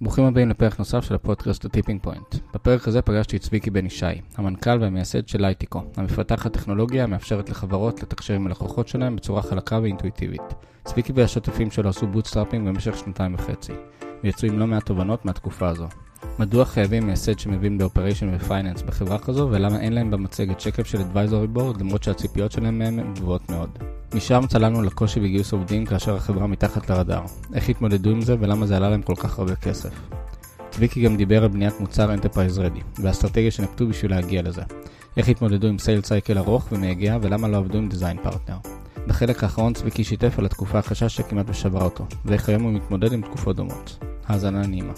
ברוכים הבאים לפרק נוסף של הפודקאסט ה tipping point. בפרק הזה פגשתי את צביקי בן ישי, המנכ"ל והמייסד של לייטיקו, המפתחת טכנולוגיה המאפשרת לחברות לתקשר עם הלקוחות שלהם בצורה חלקה ואינטואיטיבית. צביקי והשותפים שלו עשו bootstrapping במשך שנתיים וחצי, ויצאו עם לא מעט תובנות מהתקופה הזו. מדוע חייבים מייסד שמבין ב operation ו finance בחברה כזו, ולמה אין להם במצגת שקף של advisory board למרות שהציפיות שלהם מהם הן גבוהות מאוד. משם צללנו לקושי בגיוס עובדים כאשר החברה מתחת לרדאר, איך התמודדו עם זה ולמה זה עלה להם כל כך הרבה כסף. צביקי גם דיבר על בניית מוצר Enterprise Ready, והאסטרטגיה שנקטו בשביל להגיע לזה. איך התמודדו עם sale cycle ארוך ומייגע ולמה לא עבדו עם design partner. בחלק האחרון צביקי שיתף על התקופה הקשה שכמעט ושברה אותו, ואיך היום הוא מתמודד עם תקופות דומות. האזנה נעימה.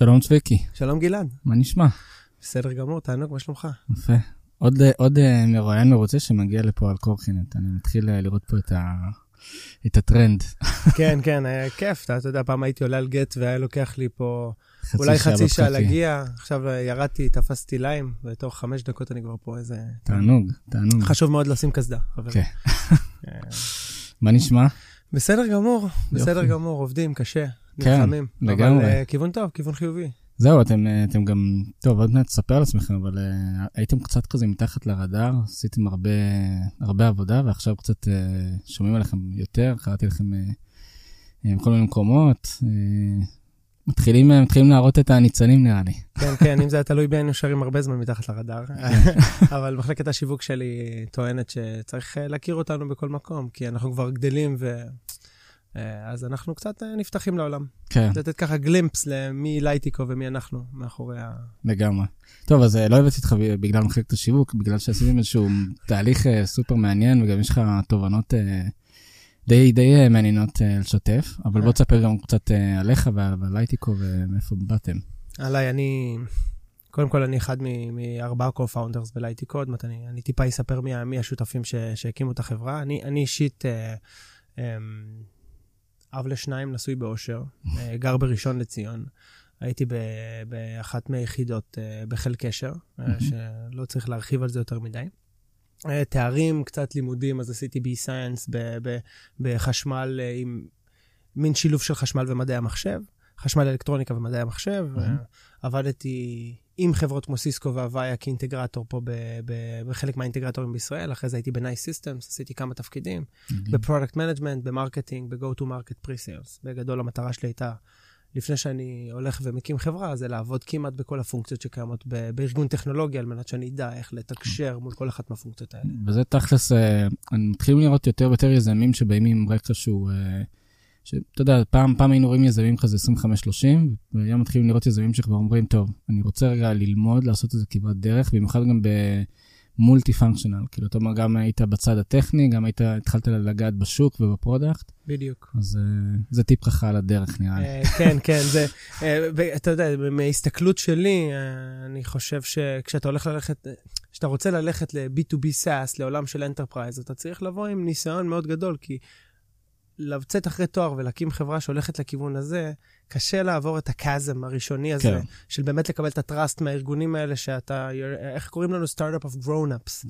שלום צביקי, שלום גלעד, מה נשמע? בסדר גמור, תענוג, מה שלומך? יפה. עוד, עוד אה, מרואיין מרוצה שמגיע לפה על קורקינט, אני מתחיל אה, לראות פה את, ה, את הטרנד. כן, כן, היה כיף, אתה, אתה יודע, פעם הייתי עולה על גט והיה לוקח לי פה חצי אולי חצי שעה. להגיע, עכשיו אה, ירדתי, תפסתי ליים, ותוך חמש דקות אני כבר פה איזה... תענוג, תענוג. חשוב מאוד לשים קסדה, חברים. כן. אה, מה נשמע? בסדר גמור, בסדר. גמור, עובדים קשה, כן, נלחמים. לגמרי. אבל אה, כיוון טוב, כיוון חיובי. זהו, אתם, אה, אתם גם, טוב, עוד מעט תספר על עצמכם, אבל אה, הייתם קצת כזה מתחת לרדאר, עשיתם הרבה, הרבה עבודה, ועכשיו קצת אה, שומעים עליכם יותר, קראתי לכם אה, מכל מיני מקומות. אה, מתחילים, מתחילים להראות את הניצנים נראה לי. כן, כן, אם זה היה תלוי בי, היינו שרים הרבה זמן מתחת לרדאר. אבל מחלקת השיווק שלי טוענת שצריך להכיר אותנו בכל מקום, כי אנחנו כבר גדלים ו... אה, אז אנחנו קצת אה, נפתחים לעולם. כן, לתת ככה glimpse למי לייטיקו ומי אנחנו מאחורי ה... לגמרי. טוב, אז אה, לא הבאתי אותך בגלל מחלקת השיווק, בגלל שעשיתם איזשהו תהליך סופר מעניין, וגם יש לך תובנות די, די מעניינות לשתף, אבל בוא תספר גם קצת עליך ועל לייטיקו ומאיפה באתם. עליי, אני... קודם כל, אני אחד מארבעה co-founders בלייטיקו, עוד מעט אני, אני טיפה אספר מי, מי השותפים ש, שהקימו את החברה. אני, אני אישית אה, אה, אב לשניים, נשוי באושר, אה, גר בראשון לציון. הייתי ב, באחת מהיחידות אה, בחיל קשר, אה. שלא צריך להרחיב על זה יותר מדי. תארים, קצת לימודים, אז עשיתי בי-סיינס בחשמל אה, עם מין שילוב של חשמל ומדעי המחשב, חשמל אלקטרוניקה ומדעי המחשב. עבדתי עם חברות כמו סיסקו והוויה כאינטגרטור פה ב, ב, בחלק מהאינטגרטורים בישראל, אחרי זה הייתי ב-Nice Systems, עשיתי כמה תפקידים, ב product management, ב marketing, ב-go-to-market pre-sales. בגדול המטרה שלי הייתה, לפני שאני הולך ומקים חברה, זה לעבוד כמעט בכל הפונקציות שקיימות ב- בארגון טכנולוגיה, על מנת שאני אדע איך לתקשר מול כל אחת מהפונקציות האלה. וזה תכלס, אה, מתחילים לראות יותר ויותר יזמים שבאים עם רקע שהוא, אה, שאתה יודע, פעם, פעם היינו רואים יזמים כזה 25-30, והיום מתחילים לראות יזמים שכבר אומרים, טוב, אני רוצה רגע ללמוד, לעשות איזה כברת דרך, במיוחד גם ב multi functional, כאילו, אתה אומר, גם היית בצד הטכני, גם היית, התחלת לגעת בשוק וב product, בדיוק. אז אה, זה טיפ ככה על הדרך, נראה לי. אה, כן, כן, זה, אה, ו- אתה יודע, מההסתכלות שלי, אני חושב שכשאתה הולך ללכת, כשאתה רוצה ללכת ל-B2B SaaS, לעולם של enterprise, אתה צריך לבוא עם ניסיון מאוד גדול, כי לצאת אחרי תואר ולהקים חברה שהולכת לכיוון הזה, קשה לעבור את ה chasm הראשוני הזה, כן. של באמת לקבל את ה trust מהארגונים האלה שאתה, איך קוראים לנו? סטארט-אפ.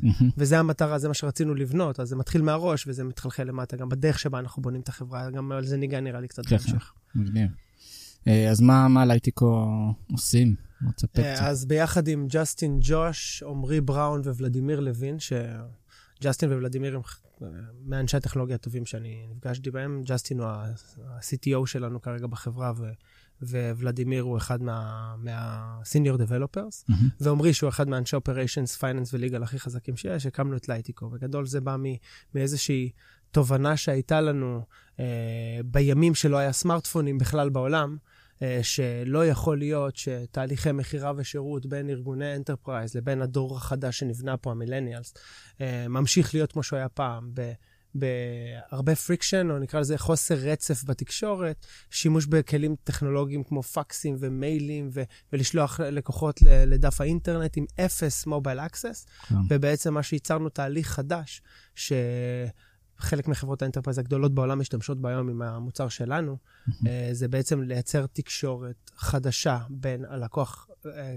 מהמם. וזה המטרה, זה מה שרצינו לבנות, אז זה מתחיל מהראש וזה מחלחל למטה, גם בדרך שבה אנחנו בונים את החברה, גם על זה ניגע נראה לי קצת כן, בהמשך. מגניב. אה, אז מה, מה לייטיקו עושים? אה. אז ביחד עם ג'סטין ג'וש, עמרי בראון וולדימיר לוין, שג'סטין וולדימיר הם מאנשי הטכנולוגיה הטובים שאני נפגשתי בהם. ג'סטין הוא ה-CTO שלנו כרגע בחברה, ו- וולדימיר הוא אחד מה-senior developers, מהמם. ועמרי שהוא אחד מאנשי operations, finance ו legal הכי חזקים שיש, הקמנו את לייטיקו. בגדול זה בא מ- מאיזושהי תובנה שהייתה לנו אה, בימים שלא היה סמארטפונים בכלל בעולם, שלא יכול להיות שתהליכי מכירה ושירות בין ארגוני enterprise לבין הדור החדש שנבנה פה, המילניאלס, אה, ממשיך להיות כמו שהוא היה פעם, ב- בהרבה friction, או נקרא לזה חוסר רצף בתקשורת, שימוש בכלים טכנולוגיים כמו פקסים ומיילים, ו- ולשלוח לקוחות לדף האינטרנט עם אפס mobile access, כן. ובעצם מה שייצרנו תהליך חדש, ש... חלק מחברות ה enterprise הגדולות בעולם משתמשות היום עם המוצר שלנו, זה בעצם לייצר תקשורת חדשה בין הלקוח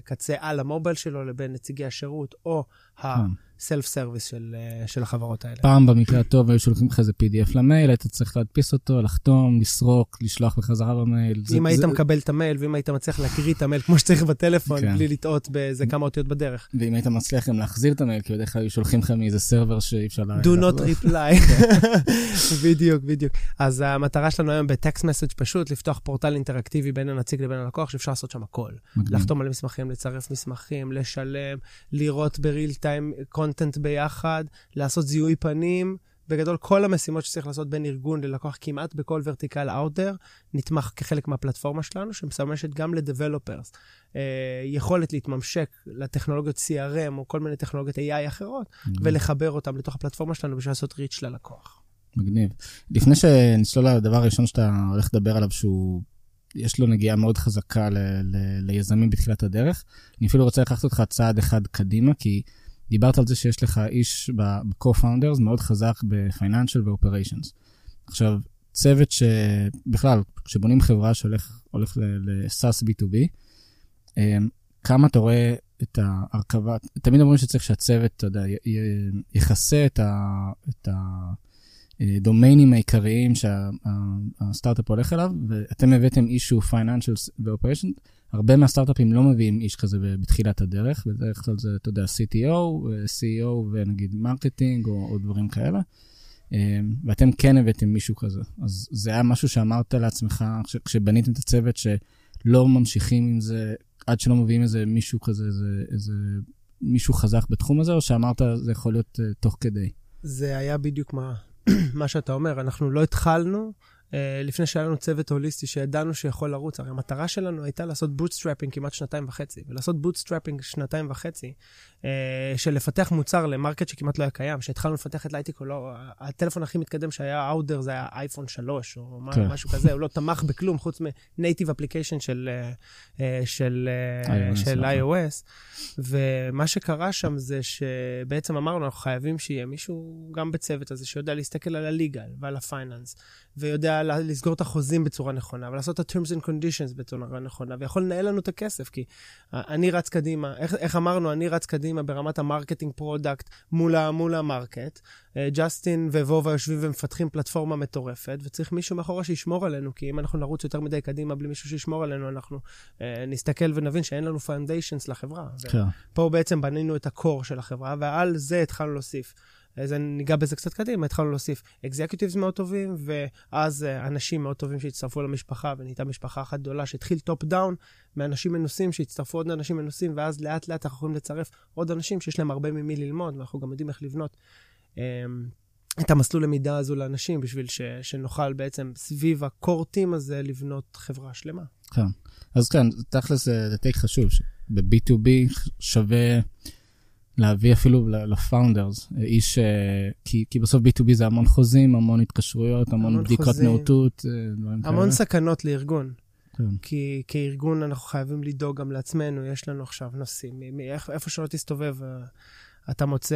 קצה על ה mobile שלו לבין נציגי השירות, או ה... self service של, אה, של החברות האלה. פעם במקרה הטוב היו שולחים לך איזה PDF למייל, היית צריך להדפיס אותו, לחתום, לסרוק, לשלוח בחזרה במייל. אם זה, היית זה... מקבל את המייל, ואם היית מצליח לקרוא את המייל כמו שצריך בטלפון, כן. בלי לטעות באיזה כמה אותיות בדרך. ואם היית מצליח גם להחזיר את המייל, כי בדרך כלל היו שולחים לך מאיזה server שאי אפשר. Do not reply. בדיוק, בדיוק. אז המטרה שלנו היום ב text message פשוט, לפתוח פורטל אינטראקטיבי בין הנציג לבין הלקוח, שאפשר לעשות שם הכל. לחתום על מסמכים, לצרף מסמכים, לשלם, לראות ב real time content ביחד, לעשות זיהוי פנים. בגדול, כל המשימות שצריך לעשות בין ארגון ללקוח כמעט בכל vertical out there, נתמך כחלק מהפלטפורמה שלנו, שמשמשת גם ל developers. אה, יכולת להתממשק לטכנולוגיות CRM או כל מיני טכנולוגיות AI אחרות, מגניב. ולחבר אותם לתוך הפלטפורמה שלנו בשביל לעשות ריץ' ללקוח. מגניב. לפני שנצלול לדבר הראשון שאתה הולך לדבר עליו, שהוא יש לו נגיעה מאוד חזקה ל, ל, ליזמים בתחילת הדרך. אני אפילו רוצה לקחת אותך צעד אחד קדימה, כי דיברת על זה שיש לך איש ב-co-founders מאוד חזק ב-financial ו-operations. עכשיו, צוות שבכלל, כשבונים חברה שהולך ל-SaaS B2B, אמ, כמה אתה רואה את ההרכבה, תמיד אומרים שצריך שהצוות, אתה יודע, יכסה את. את הדומיינים העיקריים שהסטארט-אפ הולך אליו, ואתם הבאתם איש financial ו operation, הרבה מהסטארט-אפים לא מביאים איש כזה בתחילת הדרך, בדרך כלל זה, אתה יודע, CTO, CEO ונגיד marketing או, או דברים כאלה, אמ, ואתם כן הבאתם מישהו כזה. אז זה היה משהו שאמרת לעצמך כשבניתם את הצוות, שלא ממשיכים עם זה עד שלא מביאים איזה מישהו כזה, איזה, איזה מישהו חזק בתחום הזה, או שאמרת זה יכול להיות uh, תוך כדי? זה היה בדיוק מה, מה שאתה אומר, אנחנו לא התחלנו אה, לפני שהיה לנו צוות הוליסטי שידענו שיכול לרוץ. הרי המטרה שלנו הייתה לעשות bootstrapping כמעט שנתיים וחצי. ולעשות bootstrapping שנתיים וחצי, אה, של לפתח מוצר ל market שכמעט לא היה קיים. כשהתחלנו לפתח את Lightico, לא, הטלפון הכי מתקדם שהיה out there זה היה אייפון 3 או כן. משהו כזה, הוא לא תמך בכלום חוץ מ native application של, אה, של, של iOS. ומה שקרה שם זה שבעצם אמרנו, אנחנו חייבים שיהיה מישהו גם בצוות הזה שיודע להסתכל על ה legal ועל ה finance. ויודע לסגור את החוזים בצורה נכונה, ולעשות את ה-terms and conditions בצורה נכונה, ויכול לנהל לנו את הכסף, כי אני רץ קדימה, איך, איך אמרנו, אני רץ קדימה ברמת ה marketing product מול, מול ה market. אה, ג'סטין וובה יושבים ומפתחים פלטפורמה מטורפת, וצריך מישהו מאחורה שישמור עלינו, כי אם אנחנו נרוץ יותר מדי קדימה בלי מישהו שישמור עלינו, אנחנו אה, נסתכל ונבין שאין לנו foundations לחברה. כן. פה בעצם בנינו את ה core של החברה, ועל זה התחלנו להוסיף. אז ניגע בזה קצת קדימה, התחלנו להוסיף executives מאוד טובים, ואז אה, אנשים מאוד טובים שהצטרפו למשפחה, ונהייתה משפחה אחת גדולה שהתחיל top down, מאנשים מנוסים שהצטרפו עוד אנשים מנוסים, ואז לאט לאט אנחנו יכולים לצרף עוד אנשים שיש להם הרבה ממי ללמוד, ואנחנו גם יודעים איך לבנות. אמ, את המסלול למידה הזו לאנשים, בשביל ש, שנוכל בעצם סביב הקורטים הזה לבנות חברה שלמה. כן. אז כן, תכל'ס זה טייק חשוב, שב-B2B שווה להביא אפילו לפאונדרס, איש, אה, כי, כי בסוף B2B זה המון חוזים, המון התקשרויות, המון, המון בדיקות נאותות, אה, דברים כאלה. המון סכנות לארגון. כן. כי כארגון אנחנו חייבים לדאוג גם לעצמנו, יש לנו עכשיו נושאים, איפה שלא תסתובב, אתה מוצא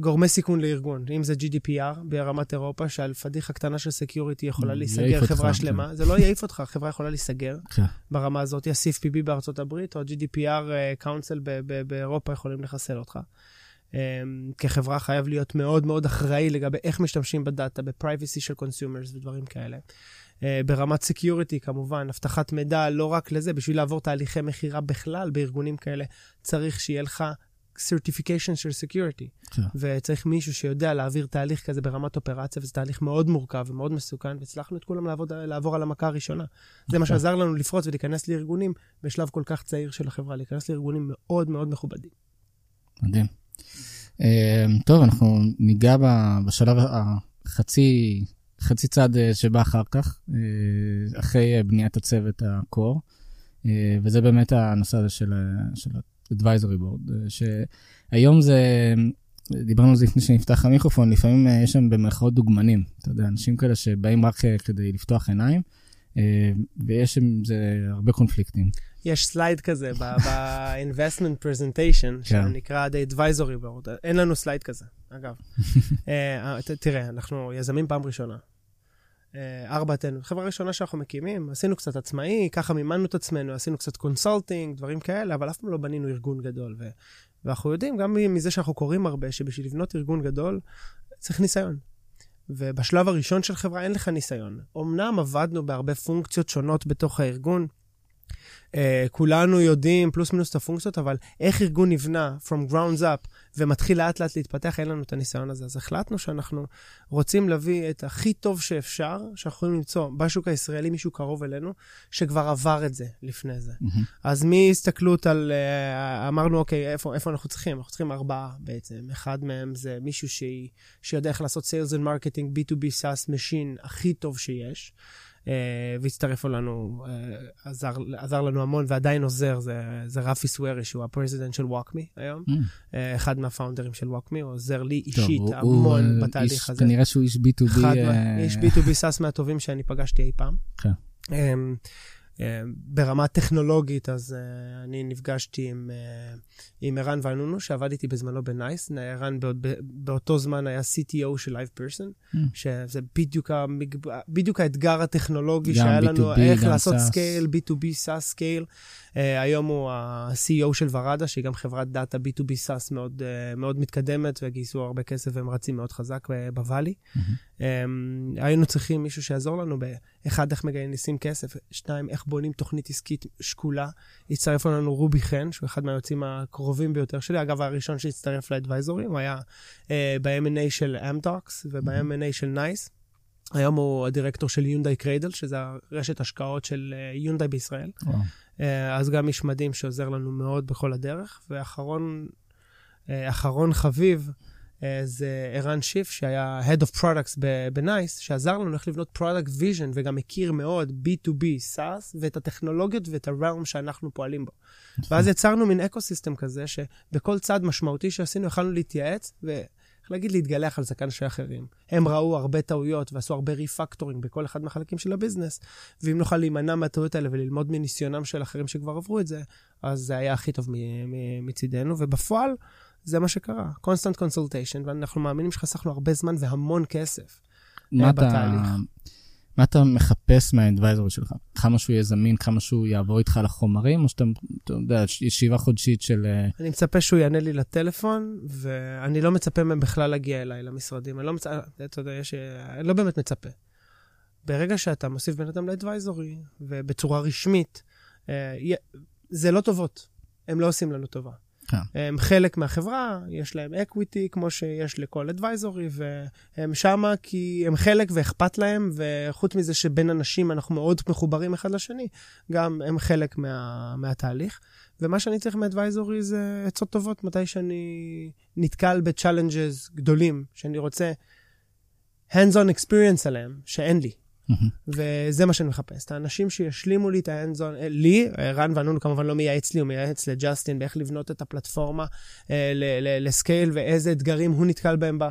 גורמי סיכון לארגון, אם זה GDPR ברמת אירופה, שעל פדיחה קטנה של security יכולה להיסגר חברה אותך, שלמה, כן. זה לא יעיף אותך, החברה יכולה להיסגר כן. ברמה הזאת, ה-CFPB בארצות הברית, או ה-GDPR council באירופה יכולים לחסל אותך. Um, כחברה חייב להיות מאוד מאוד אחראי לגבי איך משתמשים בדאטה, ב-privacy של consumers ודברים כאלה. Uh, ברמת security, כמובן, אבטחת מידע, לא רק לזה, בשביל לעבור תהליכי מכירה בכלל בארגונים כאלה, צריך שיהיה לך certification של security. כן. וצריך מישהו שיודע להעביר תהליך כזה ברמת אופרציה, וזה תהליך מאוד מורכב ומאוד מסוכן, והצלחנו את כולם לעבוד, לעבור על המכה הראשונה. זה מה כן. שעזר לנו לפרוץ ולהיכנס לארגונים בשלב כל כך צעיר של החברה, להיכנס לארגונים מאוד מאוד מכובדים. מדהים. אמ, טוב, אנחנו ניגע בשלב החצי, חצי צעד אה, שבא אחר כך, אה, אחרי בניית הצוות ה-core, אה, וזה באמת הנושא הזה של, של advisory board, אה, שהיום זה, דיברנו על זה לפני שנפתח המיקרופון, לפעמים אה, יש שם במרכאות דוגמנים, אתה יודע, אנשים כאלה שבאים רק כדי לפתוח עיניים, ויש עם זה הרבה קונפליקטים. יש slide כזה ב-investment presentation, שנקרא The Advisory Board. אין לנו slide כזה, אגב. אה, תראה, אנחנו יזמים פעם ראשונה. ארבעתנו, חברה ראשונה שאנחנו מקימים, עשינו קצת עצמאי, ככה מימנו את עצמנו, עשינו קצת consulting, דברים כאלה, אבל אף פעם לא בנינו ארגון גדול. ו... ואנחנו יודעים, גם מזה שאנחנו קוראים הרבה, שבשביל לבנות ארגון גדול, צריך ניסיון. ובשלב הראשון של חברה אין לך ניסיון. אמנם עבדנו בהרבה פונקציות שונות בתוך הארגון, Uh, כולנו יודעים פלוס מינוס את הפונקציות, אבל איך ארגון נבנה from grounds up ומתחיל לאט לאט להתפתח, אין לנו את הניסיון הזה. אז החלטנו שאנחנו רוצים להביא את הכי טוב שאפשר, שאנחנו יכולים למצוא בשוק הישראלי מישהו קרוב אלינו, שכבר עבר את זה לפני זה. Mm-hmm. אז מהסתכלות על, uh, אמרנו, אוקיי, איפה, איפה אנחנו צריכים? אנחנו צריכים ארבעה בעצם. אחד מהם זה מישהו ש... שיודע איך לעשות sales and marketing, B2B SaaS machine הכי טוב שיש. אה, והצטרף אלינו, אה, עזר, עזר לנו המון ועדיין עוזר, זה, זה רפי סוורי, שהוא ה president של WalkMe היום, mm. אחד מהפאונדרים של WalkMe, הוא עוזר לי אישית טוב, המון הוא, בתהליך איש, הזה. כנראה שהוא איש B2B. אחד, uh... איש B2B SaaS מהטובים שאני פגשתי אי פעם. כן. Okay. אמ, אה, ברמה טכנולוגית, אז uh, אני נפגשתי עם, uh, עם ערן ואנונו, שעבד איתי בזמנו ב NICE. ערן באות, באותו זמן היה CTO של Live Person, mm. שזה בדיוק, המג... בדיוק האתגר הטכנולוגי שהיה B2B, לנו, איך לעשות scale, B2B, SaaS scale. Uh, היום הוא ה-CEO של Varada, שהיא גם חברת דאטה B2B SaaS מאוד, uh, מאוד מתקדמת, וגייסו הרבה כסף והם רצים מאוד חזק ב Valley. Mm-hmm. היינו צריכים מישהו שיעזור לנו באחד, איך מגייסים כסף, שתיים, איך בונים תוכנית עסקית שקולה. הצטרף לנו רובי חן, שהוא אחד מהיוצאים הקרובים ביותר שלי. אגב, הראשון שהצטרף ל advisory, הוא היה uh, ב-M&A של Amdocs וב-M&A של NICE. היום הוא הדירקטור של יונדאי Cradle, שזה הרשת השקעות של יונדאי בישראל. Wow. אה, אז גם איש מדהים שעוזר לנו מאוד בכל הדרך. ואחרון, אה, אחרון חביב, אה, זה ערן שיף, שהיה Head of Products ב-NICE, שעזר לנו איך לבנות Product Vision וגם מכיר מאוד B2B, SaaS, ואת הטכנולוגיות ואת ה-realm שאנחנו פועלים בו. ואז יצרנו מין אקו-סיסטם כזה, שבכל צעד משמעותי שעשינו יכלנו להתייעץ, ו... להגיד, להתגלח על זקן של אחרים. הם ראו הרבה טעויות ועשו הרבה refactoring בכל אחד מהחלקים של ה business, ואם נוכל להימנע מהטעויות האלה וללמוד מניסיונם של אחרים שכבר עברו את זה, אז זה היה הכי טוב מצידנו, ובפועל זה מה שקרה, constant consultation, ואנחנו מאמינים שחסכנו הרבה זמן והמון כסף מה אה, בתהליך. מה אתה מחפש מהאדוויזור שלך? כמה שהוא יהיה זמין, כמה שהוא יעבור איתך לחומרים, או שאתה, אתה יודע, ישיבה חודשית של... אה, אני מצפה שהוא יענה לי לטלפון, ואני לא מצפה מהם בכלל להגיע אליי למשרדים. אני לא מצפה, אתה יודע, יש... אני לא באמת מצפה. ברגע שאתה מוסיף בן אדם לאדוויזורי, ובצורה רשמית, אה, זה לא טובות. הם לא עושים לנו טובה. כן. הם חלק מהחברה, יש להם equity כמו שיש לכל advisory, והם שמה כי הם חלק ואכפת להם, וחוץ מזה שבין אנשים אנחנו מאוד מחוברים אחד לשני, גם הם חלק מה, מהתהליך. ומה שאני צריך מ advisory זה עצות טובות מתי שאני נתקל ב challenges גדולים, שאני רוצה hands-on experience עליהם, שאין לי. וזה מה שאני מחפש, את האנשים שישלימו לי את ה hands-on, אה, לי, רן ואנון כמובן לא מייעץ לי, הוא מייעץ לג'סטין באיך לבנות את הפלטפורמה אה, ל scale ואיזה אתגרים הוא נתקל בהם בה.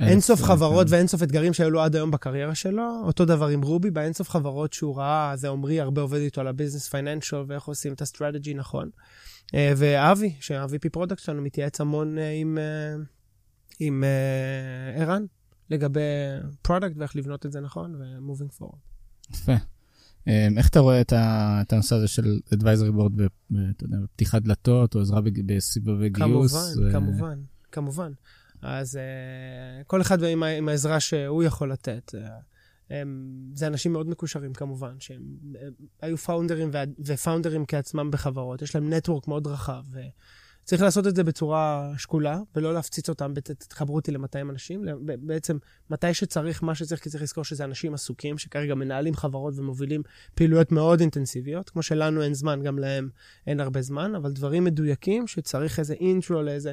אין סוף חברות ואין סוף אתגרים שהיו לו עד היום בקריירה שלו. אותו דבר עם רובי, באין סוף חברות שהוא ראה, זה עמרי הרבה עובד איתו על ה business financial ואיך עושים את ה strategy נכון. אה, ואבי, שה-VP product שלנו מתייעץ המון עם, עם ערן. לגבי product ואיך לבנות את זה נכון, ו-moving forward. יפה. אמ, איך אתה רואה את הנושא הזה של advisory board בפתיחת דלתות או עזרה בסבבי גיוס? כמובן, כמובן, כמובן. אז אה, כל אחד עם, עם העזרה שהוא יכול לתת. אה, הם, זה אנשים מאוד מקושרים כמובן, שהם היו פאונדרים ופאונדרים כעצמם בחברות, יש להם network מאוד רחב. צריך לעשות את זה בצורה שקולה, ולא להפציץ אותם, תחברו אותי ל-200 אנשים. בעצם, מתי שצריך, מה שצריך, כי צריך לזכור שזה אנשים עסוקים, שכרגע מנהלים חברות ומובילים פעילויות מאוד אינטנסיביות. כמו שלנו אין זמן, גם להם אין הרבה זמן, אבל דברים מדויקים שצריך איזה intro לאיזה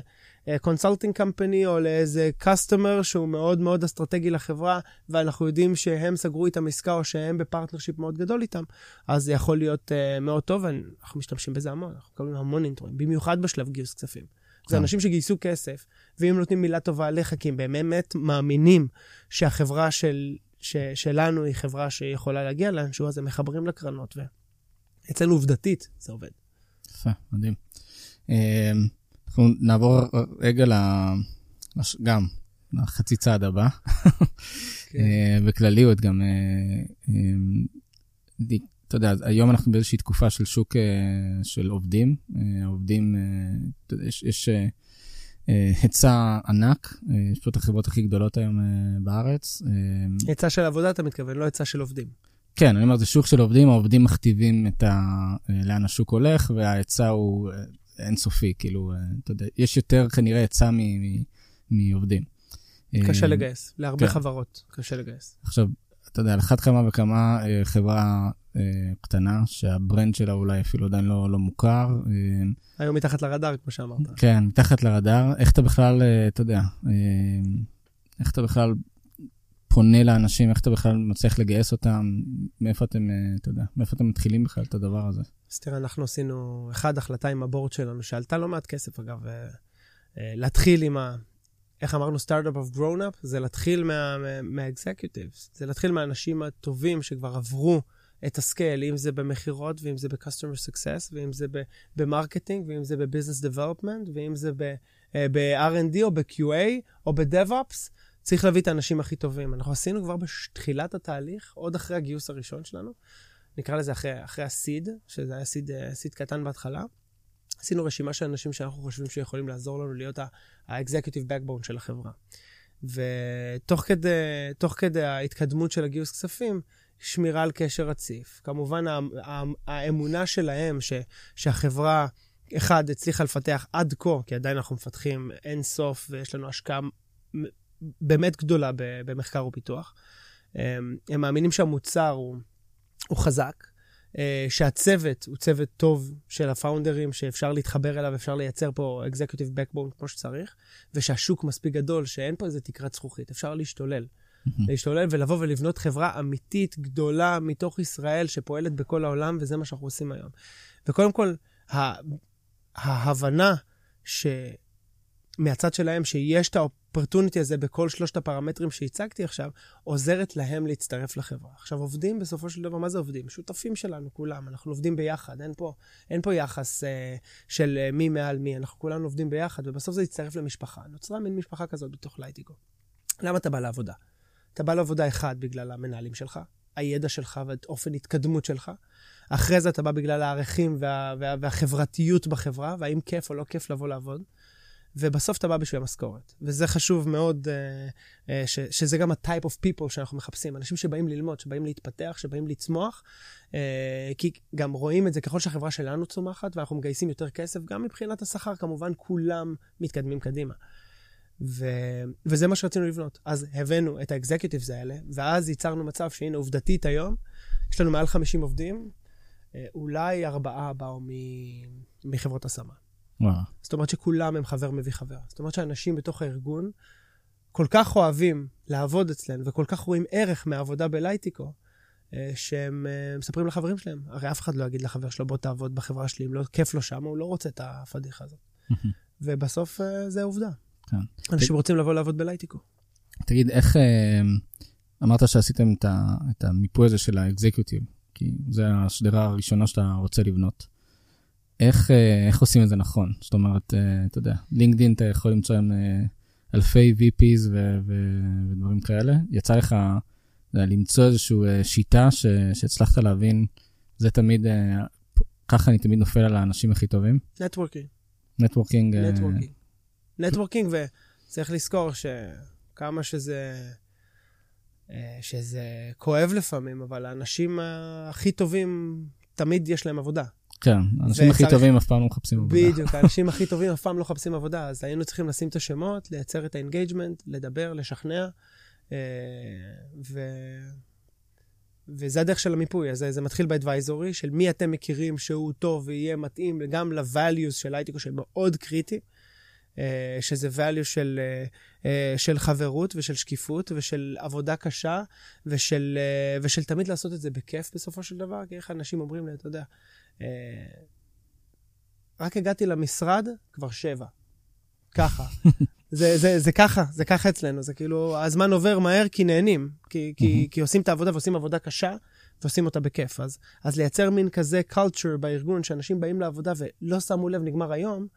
consulting אה, company או לאיזה customer שהוא מאוד מאוד אסטרטגי לחברה, ואנחנו יודעים שהם סגרו איתם עסקה או שהם ב partnership מאוד גדול איתם, אז זה יכול להיות uh, מאוד טוב, ואנחנו משתמשים בזה המון, אנחנו מקבלים המון אינטרואים, במיוחד בשלב גיוס כספים. זה כן. אנשים שגייסו כסף, ואם נותנים מילה טובה עליך, כי הם באמת מאמינים שהחברה של, ש, שלנו היא חברה שיכולה להגיע לאנשהו, אז הם מחברים לקרנות. ו... אצלנו עובדתית זה עובד. יפה, מדהים. אה, אנחנו נעבור רגע ל... גם לחצי צעד הבא. כן. אה, בכלליות גם, אתה יודע, היום אנחנו באיזושהי תקופה של שוק של עובדים. עובדים, יש, יש היצע ענק, יש פה את החברות הכי גדולות היום בארץ. היצע של עבודה אתה מתכוון, לא היצע של עובדים. כן, אני אומר, זה שוק של עובדים, העובדים מכתיבים את ה... לאן השוק הולך, וההיצע הוא אינסופי, כאילו, אתה יודע, יש יותר כנראה היצע מעובדים. קשה לגייס, להרבה כן. חברות קשה לגייס. עכשיו, אתה יודע, על אחת כמה וכמה חברה קטנה, שהברנד שלה אולי אפילו עדיין לא, לא מוכר. היום מתחת לרדאר, כמו שאמרת. כן, מתחת לרדאר. איך אתה בכלל, אתה יודע, איך אתה בכלל פונה לאנשים, איך אתה בכלל מצליח לגייס אותם, מאיפה אתם, אתה יודע, מאיפה אתם מתחילים בכלל את הדבר הזה? אז תראה, אנחנו עשינו, אחד, החלטה עם הבורד שלנו, שעלתה לא מעט כסף, אגב, להתחיל עם ה... איך אמרנו, startup of grown-up, זה להתחיל מה-executives, זה להתחיל מהאנשים הטובים שכבר עברו את ה scale, אם זה במכירות, ואם זה ב-customer success, ואם זה ב marketing, ואם זה ב-business development, ואם זה ב-R&D או ב-QA או ב-DevOps, צריך להביא את האנשים הכי טובים. אנחנו עשינו כבר בתחילת התהליך, עוד אחרי הגיוס הראשון שלנו, נקרא לזה אחרי, אחרי ה seed, שזה היה seed, seed קטן בהתחלה. עשינו רשימה של אנשים שאנחנו חושבים שיכולים לעזור לנו להיות ה-executive backbone של החברה. ותוך כדי, כדי ההתקדמות של הגיוס כספים, שמירה על קשר רציף. כמובן, האמונה שלהם ש, שהחברה, אחד, הצליחה לפתח עד כה, כי עדיין אנחנו מפתחים אין סוף ויש לנו השקעה באמת גדולה במחקר ופיתוח. הם מאמינים שהמוצר הוא, הוא חזק, אה, שהצוות הוא צוות טוב של הפאונדרים, שאפשר להתחבר אליו, אפשר לייצר פה executive backbone כמו שצריך, ושהשוק מספיק גדול, שאין פה איזה תקרת זכוכית, אפשר להשתולל. להשתולל ולבוא ולבנות חברה אמיתית, גדולה, מתוך ישראל, שפועלת בכל העולם, וזה מה שאנחנו עושים היום. וקודם כל, ההבנה ש... מהצד שלהם, שיש את האופרטוניטי הזה בכל שלושת הפרמטרים שהצגתי עכשיו, עוזרת להם להצטרף לחברה. עכשיו, עובדים בסופו של דבר, מה זה עובדים? שותפים שלנו, כולם. אנחנו עובדים ביחד, אין פה, אין פה יחס אה, של אה, מי מעל מי, אנחנו כולנו עובדים ביחד, ובסוף זה יצטרף למשפחה. נוצרה מין משפחה כזאת בתוך לייטיגו. למה אתה בא לעבודה? אתה בא לעבודה אחד בגלל המנהלים שלך, הידע שלך ואת אופן התקדמות שלך. אחרי זה אתה בא בגלל הערכים וה, וה, והחברתיות בחברה, והאם כיף או לא כיף לבוא לעבוד. ובסוף אתה בא בשביל המשכורת. וזה חשוב מאוד, uh, uh, ש, שזה גם ה-type of people שאנחנו מחפשים. אנשים שבאים ללמוד, שבאים להתפתח, שבאים לצמוח, uh, כי גם רואים את זה ככל שהחברה שלנו צומחת, ואנחנו מגייסים יותר כסף, גם מבחינת השכר, כמובן, כולם מתקדמים קדימה. ו... וזה מה שרצינו לבנות. אז הבאנו את האקזקיוטיבס האלה, ואז ייצרנו מצב שהנה, עובדתית היום, יש לנו מעל 50 עובדים, אולי ארבעה באו מ... מחברות השמה. וואו. זאת אומרת שכולם הם חבר מביא חבר. זאת אומרת שאנשים בתוך הארגון כל כך אוהבים לעבוד אצלנו וכל כך רואים ערך מהעבודה בלייטיקו, אה, שהם אה, מספרים לחברים שלהם. הרי אף אחד לא יגיד לחבר שלו, בוא תעבוד בחברה שלי, אם לא כיף לו שם, הוא לא רוצה את הפדיחה הזאת. ובסוף אה, זה עובדה. כן. אנשים רוצים לבוא לעבוד בלייטיקו. תגיד, איך, אמרת שעשיתם את המיפוי הזה של האקזקיוטיב, כי זו השדרה הראשונה שאתה רוצה לבנות. איך, אה, איך עושים את זה נכון? זאת אומרת, אה, אתה יודע, לינקדאין אתה יכול למצוא עם אה, אלפי VPs ו- ו- ודברים כאלה. יצא לך למצוא איזושהי שיטה ש- שהצלחת להבין, זה תמיד, ככה אני תמיד נופל על האנשים הכי טובים? networking. networking. networking. networking, וצריך לזכור שכמה שזה... שזה כואב לפעמים, אבל האנשים הכי טובים, תמיד יש להם עבודה. כן, האנשים הכי טובים אף פעם לא מחפשים עבודה. בדיוק, האנשים הכי טובים אף פעם לא מחפשים עבודה, אז היינו צריכים לשים את השמות, לייצר את ה engagement, לדבר, לשכנע, אה, ו... וזה הדרך של המיפוי, אז זה מתחיל ב advisory, של מי אתם מכירים שהוא טוב ויהיה מתאים גם ל-values של הייטיקו, שהם מאוד קריטי, אה, שזה value של, אה, של חברות ושל שקיפות ושל עבודה קשה ושל, ושל תמיד לעשות את זה בכיף בסופו של דבר, כי איך אנשים אומרים לי, אתה יודע, רק הגעתי למשרד, כבר שבע. ככה. זה, זה, זה ככה, זה ככה אצלנו, זה כאילו, הזמן עובר מהר כי נהנים, כי, כי, כי עושים את העבודה ועושים עבודה קשה, ועושים אותה בכיף. אז, אז לייצר מין כזה culture בארגון, שאנשים באים לעבודה ולא שמו לב, נגמר היום,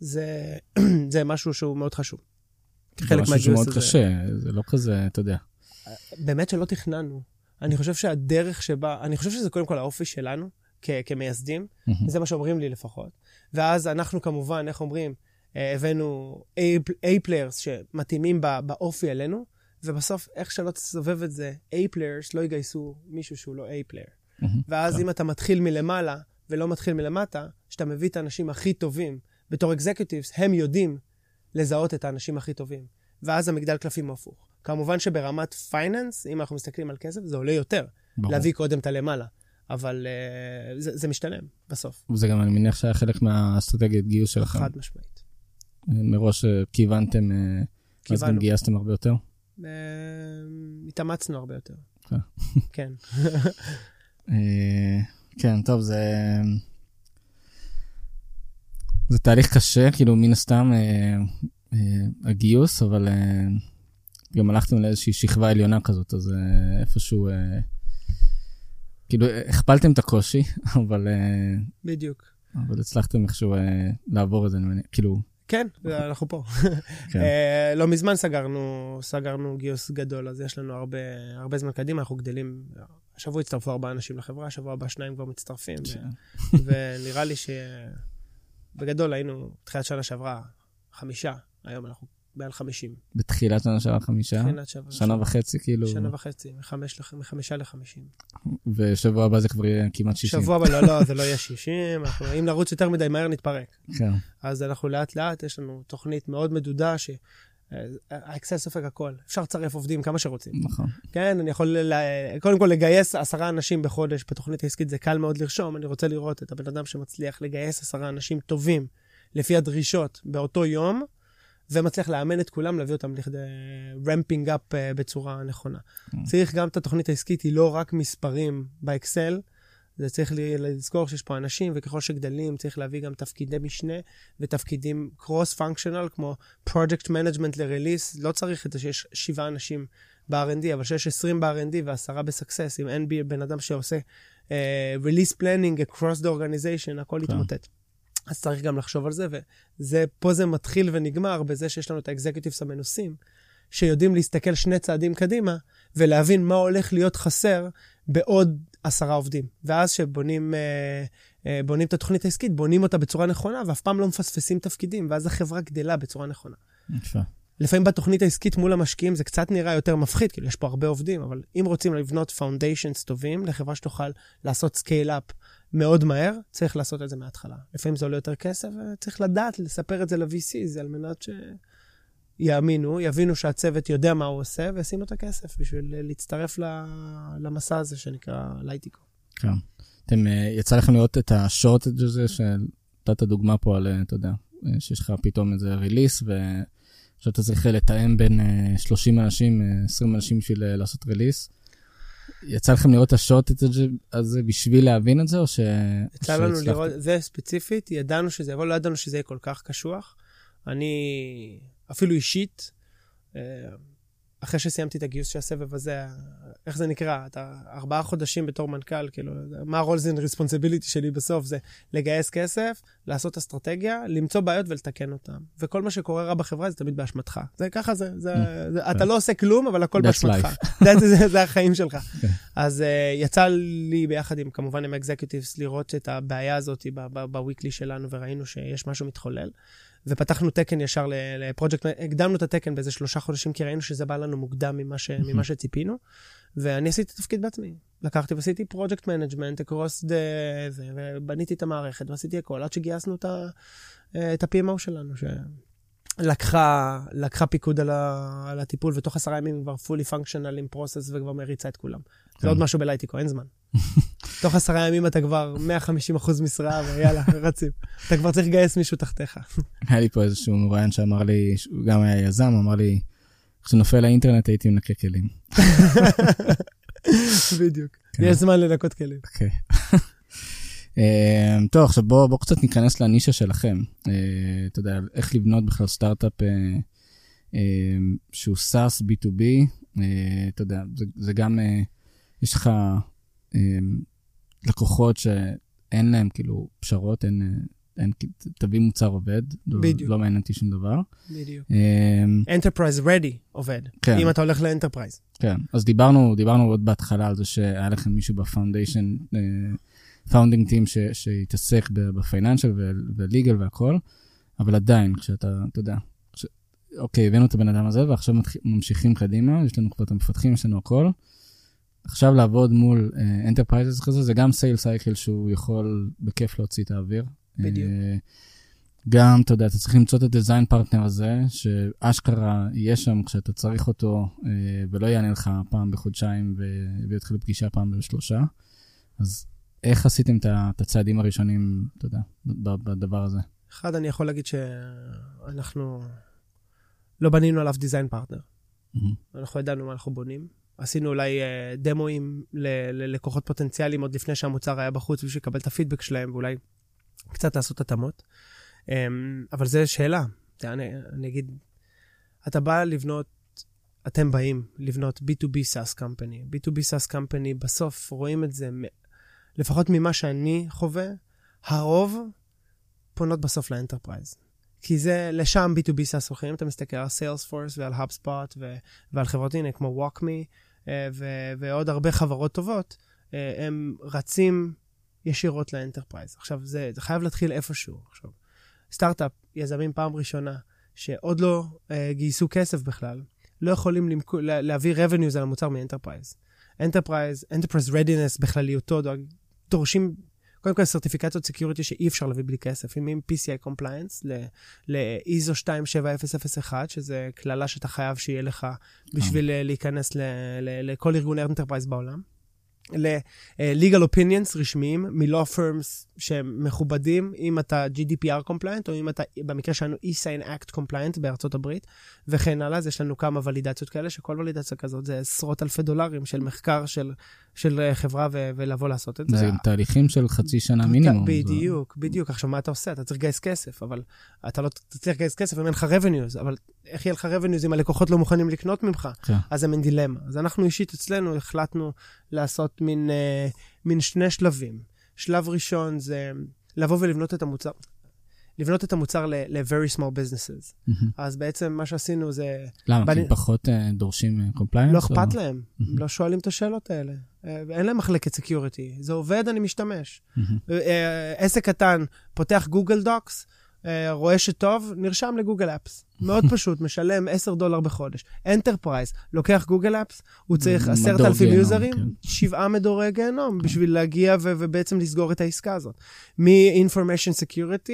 זה, זה משהו שהוא מאוד חשוב. חלק מהגיוס הזה. זה משהו שמאוד קשה, זה לא כזה, אתה יודע. באמת שלא תכננו. אני חושב שהדרך שבה, אני חושב שזה קודם כל האופי שלנו כ- כמייסדים, mm-hmm. זה מה שאומרים לי לפחות. ואז אנחנו כמובן, איך אומרים, אה, הבאנו A-players שמתאימים באופי אלינו, ובסוף, איך שלא תסובב את זה, A-players לא יגייסו מישהו שהוא לא A-player. Mm-hmm. ואז כן. אם אתה מתחיל מלמעלה ולא מתחיל מלמטה, שאתה מביא את האנשים הכי טובים בתור executives, הם יודעים לזהות את האנשים הכי טובים. ואז המגדל קלפים הוא הפוך. כמובן שברמת finance, אם אנחנו מסתכלים על כסף, זה עולה יותר. ברור. להביא קודם את הלמעלה. אבל אה, זה, זה משתלם בסוף. וזה גם, אני מניח שהיה חלק מהאסטרטגיית גיוס שלכם. חד משמעית. מראש אה, כיוונתם, אה, אז גם גייסתם הרבה יותר? התאמצנו הרבה יותר. כן. כן, טוב, זה... זה תהליך קשה, כאילו, מן הסתם, הגיוס, אבל גם הלכתם לאיזושהי שכבה עליונה כזאת, אז איפשהו... כאילו, הכפלתם את הקושי, אבל... בדיוק. אבל הצלחתם איכשהו לעבור את זה, אני מניח, כאילו... כן, אנחנו פה. כן. uh, לא מזמן סגרנו, סגרנו גיוס גדול, אז יש לנו הרבה, הרבה זמן קדימה, אנחנו גדלים. השבוע הצטרפו ארבעה אנשים לחברה, השבוע הבא שניים כבר מצטרפים. כן. ונראה לי שבגדול היינו, בתחילת שנה שעברה, חמישה, היום אנחנו מעל 50. בתחילת שנה שעברה חמישה? בתחילת שנה. שנה וחצי, כאילו... שנה וחצי, מחמש, מחמישה לחמישים. ושבוע הבא זה כבר יהיה כמעט 60. שבוע הבא, לא, לא, זה לא יהיה 60. אנחנו, אם נרוץ יותר מדי מהר, נתפרק. כן. אז אנחנו לאט-לאט, יש לנו תוכנית מאוד מדודה, ש... האקסל סופג הכל. אפשר לצרף עובדים כמה שרוצים. נכון. כן, אני יכול, קודם כל לגייס עשרה אנשים בחודש בתוכנית העסקית, זה קל מאוד לרשום. אני רוצה לראות את הבן אדם שמצליח לגייס עשרה אנשים טובים לפי הדרישות באותו יום, ומצליח לאמן את כולם, להביא אותם לכדי ramping up אה, בצורה נכונה. Mm. צריך גם את התוכנית העסקית, היא לא רק מספרים באקסל, זה צריך לזכור שיש פה אנשים, וככל שגדלים צריך להביא גם תפקידי משנה ותפקידים cross-functional, כמו project management ל release, לא צריך את זה שיש שבעה אנשים ב-R&D, אבל שיש 20 ב-R&D ועשרה בסקסס, אם אין בי בן אדם שעושה release planning across the organization, הכל כן. יתמוטט. אז צריך גם לחשוב על זה, ופה זה מתחיל ונגמר בזה שיש לנו את ה executives המנוסים, שיודעים להסתכל שני צעדים קדימה, ולהבין מה הולך להיות חסר בעוד עשרה עובדים. ואז כשבונים אה, אה, בונים את התוכנית העסקית, בונים אותה בצורה נכונה, ואף פעם לא מפספסים תפקידים, ואז החברה גדלה בצורה נכונה. יפה. לפעמים בתוכנית העסקית מול המשקיעים זה קצת נראה יותר מפחיד, כאילו יש פה הרבה עובדים, אבל אם רוצים לבנות foundations טובים לחברה שתוכל לעשות scale-up מאוד מהר, צריך לעשות את זה מההתחלה. לפעמים זה עולה יותר כסף, וצריך לדעת לספר את זה ל-VCs על מנת שיאמינו, יבינו שהצוות יודע מה הוא עושה, וישימו את הכסף בשביל להצטרף למסע הזה שנקרא לייטיקו. כן. אתם, אה, יצא לכם לראות את השורטג' הזה, שנתת דוגמה פה על, אה, אתה יודע, אה, שיש לך פתאום איזה ריליס, ושאתה צריך לתאם בין 30 אנשים, 20 אנשים בשביל לעשות ריליס. יצא לכם לראות את השוט הזה בשביל להבין את זה, או ש... יצא לנו לראות, זה ספציפית, ידענו שזה יבוא, לא ידענו שזה יהיה כל כך קשוח. אני, אפילו אישית, אה, אחרי שסיימתי את הגיוס של הסבב הזה, איך זה נקרא? אתה ארבעה חודשים בתור מנכ"ל, כאילו, מה ה-roles and responsibility שלי בסוף? זה לגייס כסף, לעשות אסטרטגיה, למצוא בעיות ולתקן אותן. וכל מה שקורה רע בחברה זה תמיד באשמתך. זה ככה זה, זה, mm, זה אתה לא עושה כלום, אבל הכל באשמתך. זה, זה, זה, זה החיים שלך. כן. אז uh, יצא לי ביחד עם, כמובן, עם אקזקיוטיבס, לראות את הבעיה הזאת בוויקלי שלנו, וראינו שיש משהו מתחולל. ופתחנו תקן ישר לפרויקט, הקדמנו את התקן באיזה שלושה חודשים, כי ראינו שזה בא לנו מוקדם ממה, ש, ממה שציפינו, ואני עשיתי תפקיד בעצמי. לקחתי ועשיתי project management, דה, זה, ובניתי את המערכת, ועשיתי הכל, עד שגייסנו את, ה, את ה-PMO שלנו, שלקחה לקחה פיקוד על, ה, על הטיפול, ותוך עשרה ימים כבר fully functional עם process, וכבר מריצה את כולם. זה כן. עוד משהו בהייטק, אין זמן. תוך עשרה ימים אתה כבר 150 אחוז משרה, ויאללה, רצים. אתה כבר צריך לגייס מישהו תחתיך. היה לי פה איזשהו מרואיין שאמר לי, הוא גם היה יזם, אמר לי, כשנופל האינטרנט הייתי מנקה כלים. בדיוק, כן. יש זמן לנקות כלים. אמ, טוב, עכשיו בואו קצת ניכנס לנישה שלכם. אה, אתה יודע, איך לבנות בכלל סטארט-אפ אה, אמ, שהוא SaaS B2B. אה, אתה יודע, זה גם, יש לך לקוחות שאין להם כאילו פשרות, אין, אין, תביא מוצר עובד, לא- בדיוק. לא מעניין אותי שום דבר. בדיוק. אמ, Enterprise Ready עובד, כן. אם אתה הולך ל enterprise. כן, אז דיברנו, דיברנו עוד בהתחלה על זה שהיה לכם מישהו ב foundation, founding team שהתעסק ב financial ו legal והכל, אבל עדיין, כשאתה, אתה יודע, כש, אוקיי, הבאנו את הבן אדם הזה ועכשיו ממשיכים קדימה, יש לנו כבר את המפתחים, יש לנו הכל. עכשיו לעבוד מול enterprises uh, כזה, זה גם sale cycle שהוא יכול בכיף להוציא את האוויר. בדיוק. Uh, גם, אתה יודע, אתה צריך למצוא את ה design partner הזה, שאשכרה יהיה שם כשאתה צריך אותו, אה, ולא יענה לך פעם בחודשיים ויתחיל לפגישה פעם בשלושה. אז איך עשיתם את הצעדים הראשונים, אתה יודע, בדבר הזה? אחד, אני יכול להגיד שאנחנו לא בנינו עליו דיזיין פרטנר. Mm-hmm. אנחנו ידענו מה אנחנו בונים. עשינו אולי uh, דמואים ללקוחות פוטנציאליים עוד לפני שהמוצר היה בחוץ בשביל לקבל את הפידבק שלהם, ואולי קצת לעשות התאמות. Um, אבל זו שאלה. אני, אני אגיד, אתה בא לבנות, אתם באים לבנות B2B SaaS company. B2B SaaS company, בסוף רואים את זה, לפחות ממה שאני חווה, הרוב פונות בסוף ל enterprise. כי זה, לשם B2B SaaS הולכים, אתה מסתכל על Salesforce ועל HubSpot ו- ועל חברות הנה כמו WalkMe ו- ועוד הרבה חברות טובות, הם רצים ישירות ל enterprise. עכשיו, זה, זה חייב להתחיל איפשהו. עכשיו, סטארט-אפ, יזמים פעם ראשונה, שעוד לא uh, גייסו כסף בכלל, לא יכולים למק... להביא revenues על המוצר מ enterprise. Enterprise, enterprise readiness בכלליותו, דורשים קודם כל סרטיפיקציות security שאי אפשר להביא בלי כסף, עם PCI Compliance ל-ISO 27001, שזה קללה שאתה חייב שיהיה לך בשביל להיכנס לכל ארגוני enterprise בעולם. ל-legal opinions רשמיים מ-law firms שהם מכובדים, אם אתה GDPR compliant, או אם אתה, במקרה שלנו, e-sign act compliant בארצות הברית, וכן הלאה. אז יש לנו כמה ולידציות כאלה, שכל ולידציה כזאת זה עשרות אלפי דולרים של מחקר של, של חברה ו- ולבוא לעשות את זה. זה תהליכים של חצי שנה מינימום. בדיוק, זה... בדיוק. עכשיו, מה אתה עושה? אתה צריך לגייס כסף, אבל אתה לא צריך לגייס כסף אם אין לך revenues, אבל איך יהיה לך revenues אם הלקוחות לא מוכנים לקנות ממך? כן. אז זה מין דילמה. אז אנחנו אישית אצלנו החלטנו לעשות מין, uh, מין שני שלבים. שלב ראשון זה לבוא ולבנות את המוצר, לבנות את המוצר ל-very small businesses. Mm-hmm. אז בעצם מה שעשינו זה... למה? בנ... כי פחות uh, דורשים compliance? לא אכפת או... להם, mm-hmm. לא שואלים את השאלות האלה. Uh, אין להם מחלקת security. זה עובד, אני משתמש. Mm-hmm. Uh, עסק קטן פותח Google Docs, רואה שטוב, נרשם ל Google Apps. מאוד פשוט, משלם 10 דולר בחודש. enterprise, לוקח Google Apps, הוא צריך 10,000 יוזרים, כן. שבעה מדורי גיהנום, בשביל להגיע ו- ובעצם לסגור את העסקה הזאת. מ-information security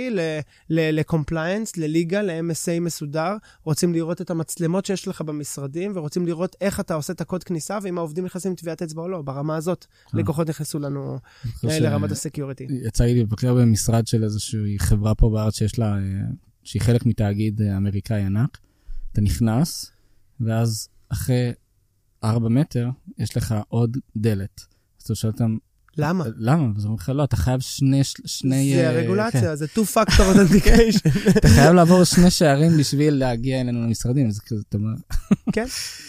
ל-compliance, לליגה, ל-MSA מסודר, רוצים לראות את המצלמות שיש לך במשרדים, ורוצים לראות איך אתה עושה את הקוד כניסה, ואם העובדים נכנסים עם טביעת אצבע או לא. ברמה הזאת, לקוחות נכנסו לנו לרמת הסקיוריטי. יצא לי לבקר במשרד של איזושהי חברה פה בארץ שיש לה... שהיא חלק מתאגיד אמריקאי ענק, אתה נכנס, ואז אחרי ארבע מטר יש לך עוד דלת. אז אתה שואל אותם, למה? למה? אז אומרים לך, לא, אתה חייב שני... שני זה הרגולציה, כן. זה two factor authentication. אתה חייב לעבור שני שערים בשביל להגיע אלינו למשרדים, זה כזה, אתה אומר... כן,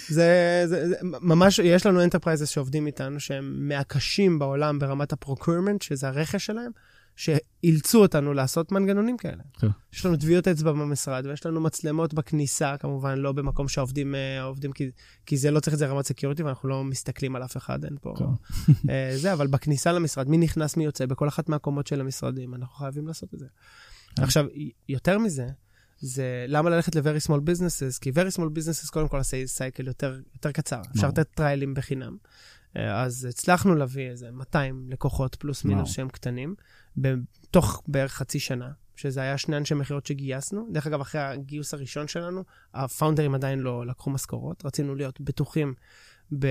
זה, זה, זה ממש, יש לנו enterprises שעובדים איתנו, שהם מהקשים בעולם ברמת ה procurement, שזה הרכש שלהם. שאילצו אותנו לעשות מנגנונים כאלה. כן. יש לנו טביעות אצבע במשרד, ויש לנו מצלמות בכניסה, כמובן, לא במקום שהעובדים עובדים, כי, כי זה לא צריך את זה רמת security, ואנחנו לא מסתכלים על אף אחד, אין פה... כן. זה, אבל בכניסה למשרד, מי נכנס, מי יוצא, בכל אחת מהקומות של המשרדים, אנחנו חייבים לעשות את זה. כן. עכשיו, יותר מזה, זה למה ללכת ל-very small businesses, כי very small businesses, קודם כל, ה-cycle יותר, יותר קצר. אפשר לתת טריילים בחינם. אז הצלחנו להביא איזה 200 לקוחות פלוס מינוס שהם קטנים, בתוך בערך חצי שנה, שזה היה שני אנשי מכירות שגייסנו. דרך אגב, אחרי הגיוס הראשון שלנו, הפאונדרים עדיין לא לקחו משכורות, רצינו להיות בטוחים ב...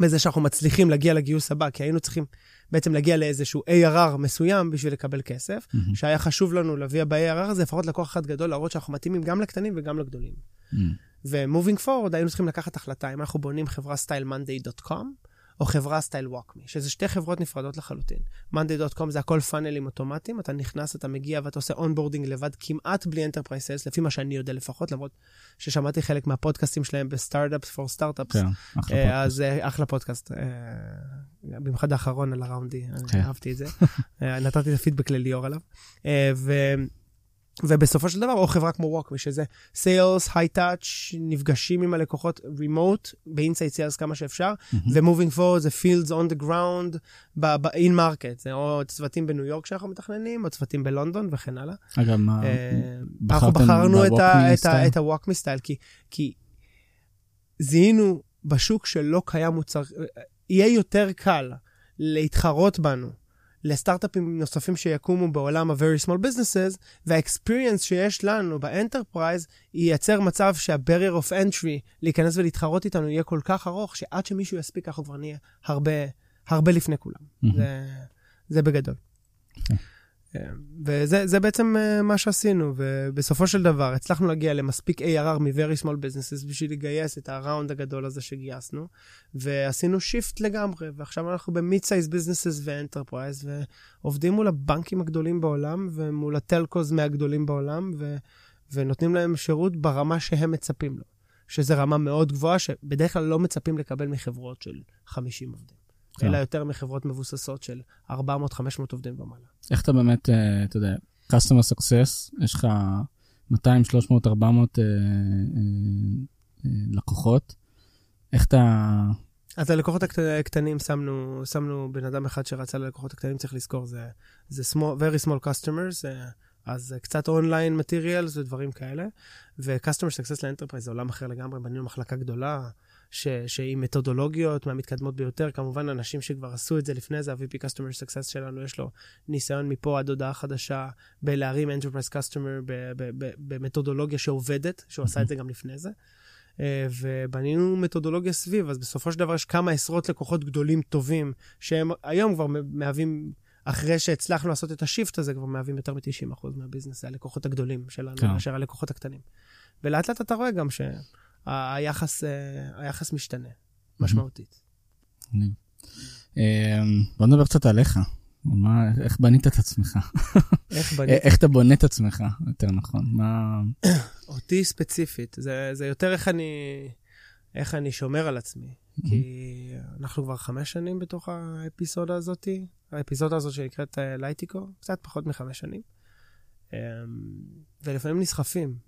בזה שאנחנו מצליחים להגיע לגיוס הבא, כי היינו צריכים בעצם להגיע לאיזשהו ARR מסוים בשביל לקבל כסף, mm-hmm. שהיה חשוב לנו להביא ב-ARR הזה לפחות לקוח אחד גדול, להראות שאנחנו מתאימים גם לקטנים וגם לגדולים. Mm-hmm. ו-moving forward היינו צריכים לקחת החלטה אם אנחנו בונים חברה style monday.com, או חברה style WalkMe, שזה שתי חברות נפרדות לחלוטין. monday.com זה הכל פאנלים אוטומטיים, אתה נכנס, אתה מגיע ואתה עושה onboarding לבד כמעט בלי enterprise sales, לפי מה שאני יודע לפחות, למרות ששמעתי חלק מהפודקאסטים שלהם ב Startups for Startups. כן, אחלה פודקאסט. אז אה, אחלה פודקאסט. אה, במיוחד האחרון על ה round D, כן. אהבתי את זה. אה, נתתי את הפידבק לליאור עליו. אה. ובסופו של דבר, או חברה כמו WalkMe, שזה sales, high touch, נפגשים עם הלקוחות remote, ב inside sales כמה שאפשר, ו-moving forward זה feet on the ground, ב-in market, זה או צוותים בניו יורק שאנחנו מתכננים, או צוותים בלונדון וכן הלאה. אגב, מה... אה, בחרתם אנחנו בחרנו את ה WalkMe style, כי- כי זיהינו בשוק שלא קיים מוצר, יהיה יותר קל להתחרות בנו לסטארט-אפים נוספים שיקומו בעולם ה-very small businesses, וה-experience שיש לנו ב enterprise ייצר מצב שה-barrier of entry להיכנס ולהתחרות איתנו יהיה כל כך ארוך, שעד שמישהו יספיק אנחנו כבר נהיה הרבה, הרבה לפני כולם. מהמם. זה, זה בגדול. אוקיי. אה, וזה זה בעצם אה, מה שעשינו, ובסופו של דבר הצלחנו להגיע למספיק ARR מ-very small businesses בשביל לגייס את הראונד הגדול הזה שגייסנו, ועשינו שיפט לגמרי, ועכשיו אנחנו ב-mid-size businesses ו-enterprise, ועובדים מול הבנקים הגדולים בעולם, ומול הטלקוז מהגדולים בעולם, ו- ונותנים להם שירות ברמה שהם מצפים לו, שזו רמה מאוד גבוהה, שבדרך כלל לא מצפים לקבל מחברות של 50 עובדים. כן. אלא יותר מחברות מבוססות של 400-500 עובדים ומעלה. איך אתה באמת, אה, אתה יודע, customer success, יש לך 200, 300, 400 אה, אה, אה, לקוחות, איך אתה... אז ללקוחות הקט- הקטנים שמנו, שמנו בן אדם אחד שרצה ללקוחות הקטנים, צריך לזכור, זה, זה small, very small customers, אה, אז אה, קצת online materials ודברים כאלה, ו-customer success ל enterprise זה עולם אחר לגמרי, בנינו מחלקה גדולה, ש, שהיא מתודולוגיות מהמתקדמות ביותר, כמובן אנשים שכבר עשו את זה לפני זה, ה-VP customer success שלנו, יש לו ניסיון מפה עד הודעה חדשה בלהרים enterprise customer במתודולוגיה שעובדת, שהוא עשה את זה גם לפני זה. אה, ובנינו מתודולוגיה סביב, אז בסופו של דבר יש כמה עשרות לקוחות גדולים טובים, שהם היום כבר מהווים, אחרי שהצלחנו לעשות את השיפט הזה, כבר מהווים יותר מ-90% מהביזנס, זה הלקוחות הגדולים שלנו, כן. מאשר הלקוחות הקטנים. ולאט לאט אתה רואה גם שהיחס היחס משתנה, משמעותית. אה, בוא נדבר קצת עליך. מה, איך בנית את עצמך? איך אה, בניתי? איך אתה בונה את עצמך, יותר נכון. מה... אותי ספציפית, זה, זה יותר איך אני, איך אני שומר על עצמי. כי אנחנו כבר חמש שנים בתוך האפיסודה הזאת, האפיסודה הזאת שנקראת אה, לייטיקו, קצת פחות מחמש שנים. אמ, ולפעמים נסחפים.